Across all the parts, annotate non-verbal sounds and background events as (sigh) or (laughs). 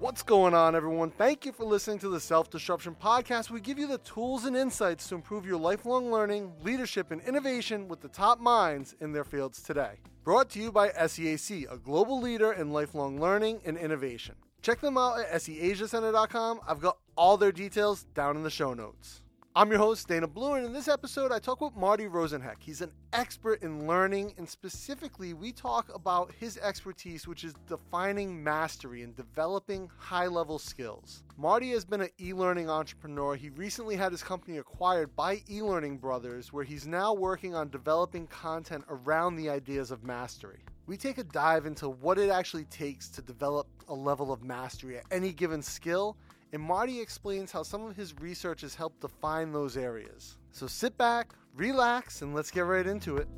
What's going on, everyone? Thank you for listening to the Self Disruption Podcast. We give you the tools and insights to improve your lifelong learning, leadership, and innovation with the top minds in their fields today. Brought to you by SEAC, a global leader in lifelong learning and innovation. Check them out at seasiacenter.com. I've got all their details down in the show notes. I'm your host, Dana Blue, and in this episode, I talk with Marty Rosenheck. He's an expert in learning, and specifically, we talk about his expertise, which is defining mastery and developing high level skills. Marty has been an e learning entrepreneur. He recently had his company acquired by e learning brothers, where he's now working on developing content around the ideas of mastery. We take a dive into what it actually takes to develop a level of mastery at any given skill and Marty explains how some of his research has helped define those areas. So sit back, relax, and let's get right into it.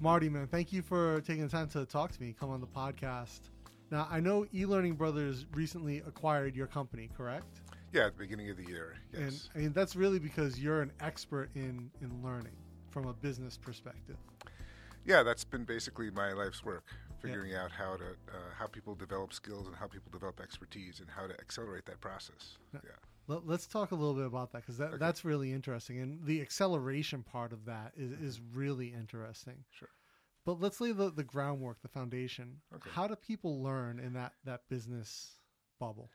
Marty, man, thank you for taking the time to talk to me, come on the podcast. Now, I know eLearning Brothers recently acquired your company, correct? Yeah, at the beginning of the year. Yes. And I mean, that's really because you're an expert in, in learning from a business perspective. Yeah, that's been basically my life's work figuring yeah. out how to uh, how people develop skills and how people develop expertise and how to accelerate that process. Yeah. yeah. Let's talk a little bit about that because that, okay. that's really interesting, and the acceleration part of that is, is really interesting. Sure. But let's lay the, the groundwork, the foundation. Okay. How do people learn in that, that business bubble?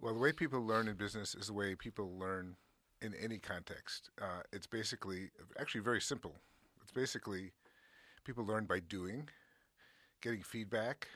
Well, the way people learn in business is the way people learn in any context. Uh, it's basically actually very simple. It's basically people learn by doing getting feedback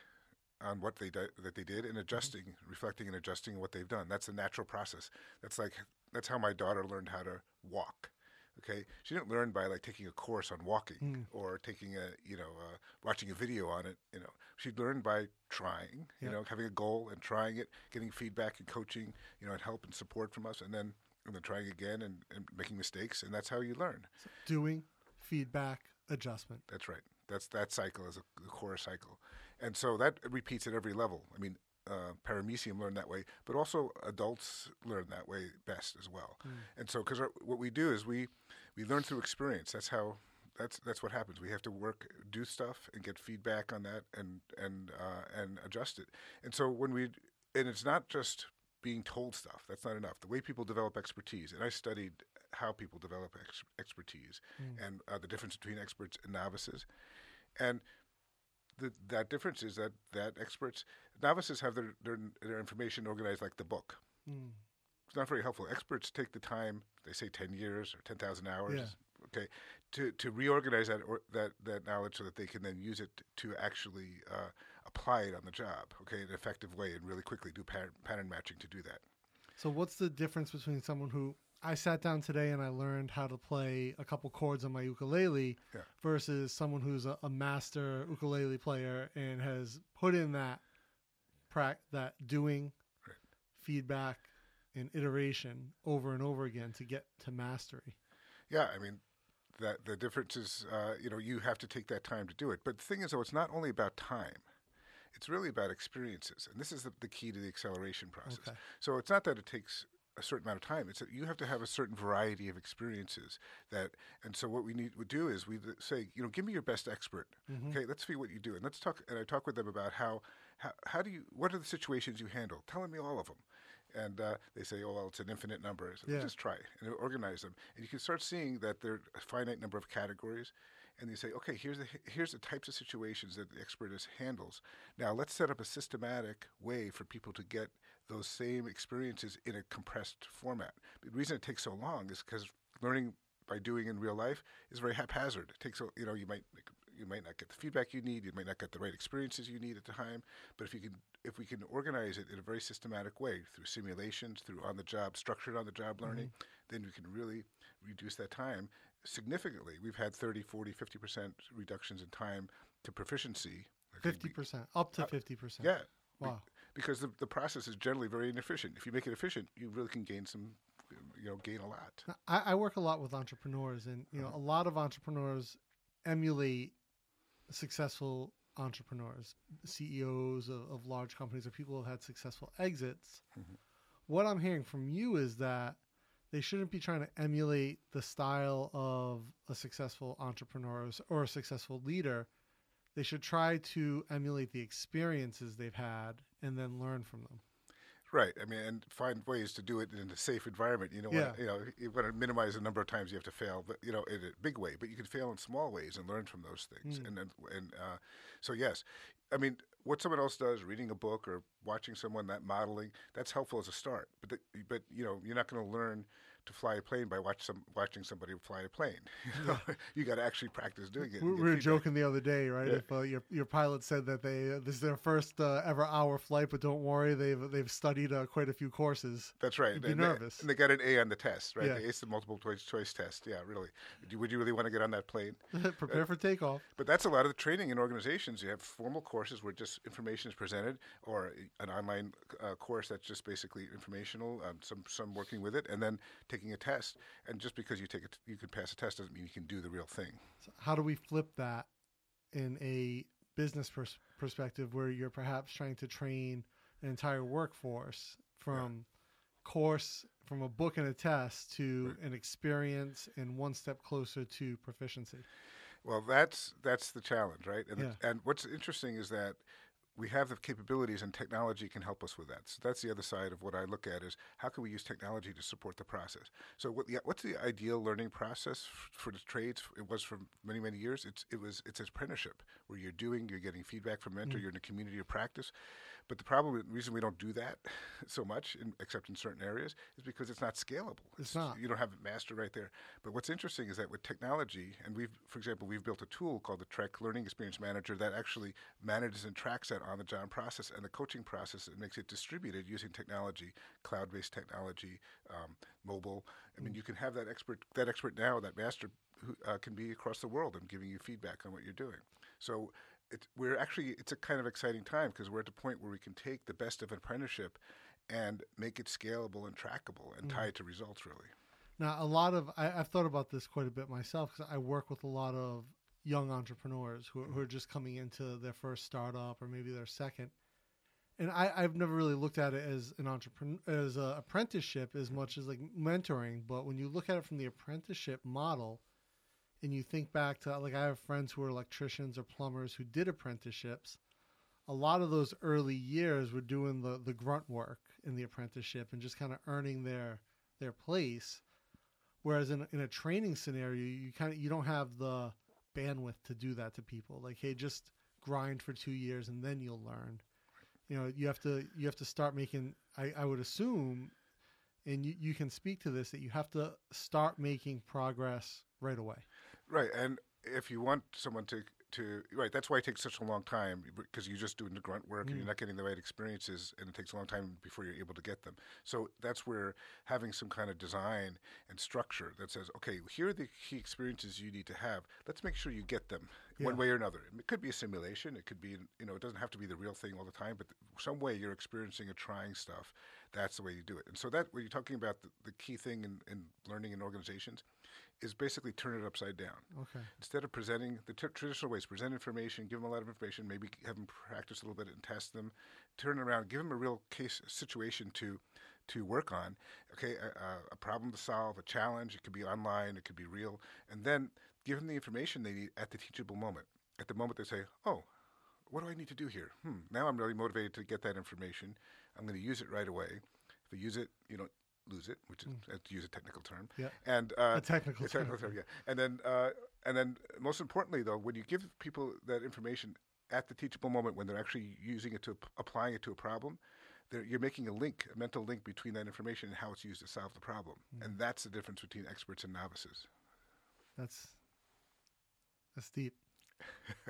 on what they di- that they did and mm-hmm. adjusting, mm-hmm. reflecting and adjusting what they've done. That's the natural process. That's like that's how my daughter learned how to walk. Okay, she didn't learn by like taking a course on walking mm. or taking a you know uh, watching a video on it. You know, she learned by trying. You know, having a goal and trying it, getting feedback and coaching. You know, and help and support from us, and then and then trying again and, and making mistakes, and that's how you learn. So doing, feedback, adjustment. That's right. That's that cycle is a, a core cycle, and so that repeats at every level. I mean, uh, paramecium learn that way, but also adults learn that way best as well. Mm. And so, because what we do is we we learn through experience. That's how that's that's what happens. We have to work, do stuff, and get feedback on that, and and uh, and adjust it. And so when we and it's not just being told stuff. That's not enough. The way people develop expertise, and I studied how people develop ex- expertise mm. and uh, the difference between experts and novices. And the, that difference is that, that experts, novices have their, their, their information organized like the book. Mm. It's not very helpful. Experts take the time, they say 10 years or 10,000 hours. Yeah. Okay, to, to reorganize that or that, that knowledge so that they can then use it to actually uh, apply it on the job, okay, in an effective way and really quickly do pattern, pattern matching to do that. So, what's the difference between someone who I sat down today and I learned how to play a couple chords on my ukulele yeah. versus someone who's a, a, master ukulele player and has put in that pra- that doing right. feedback and iteration over and over again to get to mastery. Yeah, I mean that the difference is uh, you know you have to take that time to do it. But the thing is though it's not only about time. It's really about experiences, and this is the, the key to the acceleration process. Okay. So it's not that it takes a certain amount of time. It's that you have to have a certain variety of experiences that, and so what we need to do is we say, you know, give me your best expert. Mm-hmm. Okay, let's see what you do, and let's talk. And I talk with them about how, how, how do you, what are the situations you handle? Telling me all of them. And uh, they say, oh, well, it's an infinite number. So yeah. Just try and organize them. And you can start seeing that there are a finite number of categories and they say, okay, here's the here's the types of situations that the expert is handles. Now let's set up a systematic way for people to get those same experiences in a compressed format. The reason it takes so long is because learning by doing in real life is very haphazard. It takes, you know, you might you might not get the feedback you need, you might not get the right experiences you need at the time. But if you can, if we can organize it in a very systematic way through simulations, through on-the-job, structured on-the-job learning, mm-hmm. Then we can really reduce that time significantly. We've had 30, 40, 50 percent reductions in time to proficiency. Fifty percent, up to uh, fifty percent. Yeah. Wow because the, the process is generally very inefficient. If you make it efficient, you really can gain some, you know, gain a lot. I, I work a lot with entrepreneurs, and you know, uh-huh. a lot of entrepreneurs emulate successful entrepreneurs, CEOs of, of, large companies, or people who have had successful exits. Mm-hmm. What I'm hearing from you is that they shouldn't be trying to emulate the style of a successful entrepreneur or a successful leader they should try to emulate the experiences they've had and then learn from them. Right. I mean, and find ways to do it in a safe environment. You know, Yeah. you know, you want to minimize the number of times you have to fail, but you know, in a big way. But you can fail in small ways and learn from those things. Mm. And then, and uh, so yes, I mean, what someone else does, reading a book or watching someone that modeling, that's helpful as a start. But the, but you know, you're not going to learn to fly a plane by watch some watching somebody fly a plane. (laughs) You, know? (laughs) you got to actually practice doing it. We we were joking the other day, right? Yeah. If uh, your your pilot said that they uh, this is their first uh, ever hour flight, but don't worry, they've they've studied uh, quite a few courses. That's right. You'd be and they- nervous. and they got an A on the test, right? Yeah. They aced the multiple choice, choice test. Yeah, really. Would you, really want to get on that plane? (laughs) Prepare for takeoff. But that's a lot of the training in organizations. You have formal courses where just information is presented, or an online uh, course that's just basically informational. Um, some some working with it, and then taking a test. And just because you take it, you can pass a test doesn't mean you can do the real thing. So how do we flip that in a business pers- perspective, where you're perhaps trying to train an entire workforce from course from a book and a test to an experience and one step closer to proficiency? Well, that's that's the challenge, right? And, Yeah. and what's interesting is that we have the capabilities, and technology can help us with that. So that's the other side of what I look at is how can we use technology to support the process. So what the, what's the ideal learning process f- for the trades? It was for many many years. It's it was it's apprenticeship where you're doing, you're getting feedback from mentor, mm. you're in a community of practice. But the problem, the reason we don't do that (laughs) so much, in, except in certain areas, is because it's not scalable. It's not. You don't have it mastered right there. But what's interesting is that with technology, and we've, for example, we've built a tool called the Trek Learning Experience Manager that actually manages and tracks that on the job process and the coaching process and makes it distributed using technology, cloud-based technology, um, mobile. I mean, you can have that expert, that expert now, that master, who uh, can be across the world and giving you feedback on what you're doing. So. It, we're actually it's a kind of exciting time because we're at the point where we can take the best of an apprenticeship and make it scalable and trackable and mm. tie it to results really. Now, a lot of I, I've thought about this quite a bit myself because I work with a lot of young entrepreneurs who, who are just coming into their first startup or maybe their second. And I, I've never really looked at it as an entrepreneur as an apprenticeship as much as like mentoring. But when you look at it from the apprenticeship model, and you think back to like I have friends who are electricians or plumbers who did apprenticeships. A lot of those early years were doing the the grunt work in the apprenticeship and just kind of earning their their place. Whereas in in a training scenario, you kind of you don't have the bandwidth to do that to people. Like, hey, just grind for two years and then you'll learn. You know, you have to you have to start making. I, I would assume, and you, you can speak to this that you have to start making progress right away. Right, and if you want someone to to right, that's why it takes such a long time because you're just doing the grunt work and you're mm. not getting the right experiences, and it takes a long time before you're able to get them. So that's where having some kind of design and structure that says, okay, here are the key experiences you need to have. Let's make sure you get them one way or another. It could be a simulation. It could be you know it doesn't have to be the real thing all the time, but some way you're experiencing or trying stuff. That's the way you do it. And so that when you're talking about the, the key thing in, in learning in organizations is basically turn it upside down Okay. instead of presenting the t- traditional ways, present information, give them a lot of information, maybe have them practice a little bit and test them, turn it around, give them a real case situation to to work on. Okay, a, a- problem to solve, a challenge. It could be online, it could be real, and then give them the information they need at the teachable moment. At the moment they say, "Oh, what do I need to do here? Hmm, now I'm really motivated to get that information. I'm going to use it right away. If I use it, you don't lose it, which is uh, to use a technical term. Yeah. And uh, A technical a technical term. term, yeah. And then, uh, and then, most importantly, though, when you give people that information at the teachable moment, when they're actually using it to applying it to a problem, you're making a link, a mental link between that information and how it's used to solve the problem. Mm. And that's the difference between experts and novices. That's that's deep.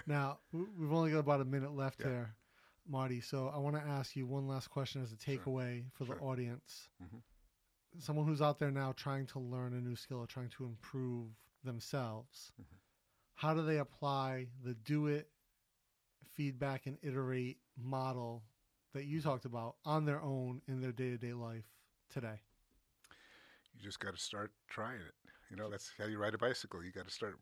now we've only got about a minute left Yeah. here, Marty. So I want to ask you one last question as a takeaway for the Sure. audience. Mhm. Someone who's out there now trying to learn a new skill or trying to improve themselves. Mm-hmm. How do they apply the do it, feedback, and iterate model that you talked about on their own in their day to day life today? You just got to start trying it. You know, that's how you ride a bicycle. You got to start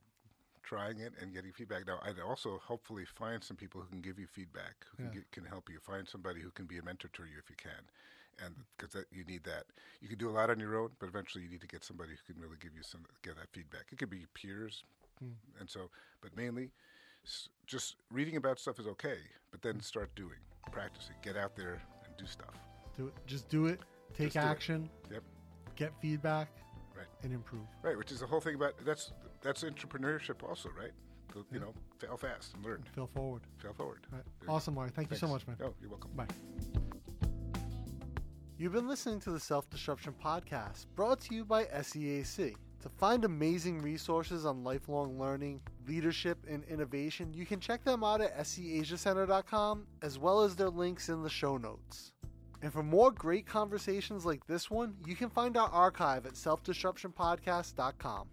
trying it and getting feedback. Now, I'd also hopefully find some people who can give you feedback, who Yeah. can, get, can help you. Find somebody who can be a mentor to you if you can, and because you need that. You can do a lot on your own, but eventually you need to get somebody who can really give you some get that feedback. It could be peers, hmm. and so, but mainly, just reading about stuff is okay, but then hmm. start doing. practice it. Get out there and do stuff. Do it. Just do it. Take Just do it. action. Yep. Get feedback. Right. And improve. Right, which is the whole thing about that's that's entrepreneurship also, right? The, you know, fail fast and learn. Fail forward. Fail forward. Right. Awesome, Mark. Thank you so much, man. Oh, you're welcome. Bye. You've been listening to the Self Disruption Podcast, brought to you by SEAC. To find amazing resources on lifelong learning, leadership, and innovation, you can check them out at seasiacenter.com as well as their links in the show notes. And for more great conversations like this one, you can find our archive at selfdisruptionpodcast.com.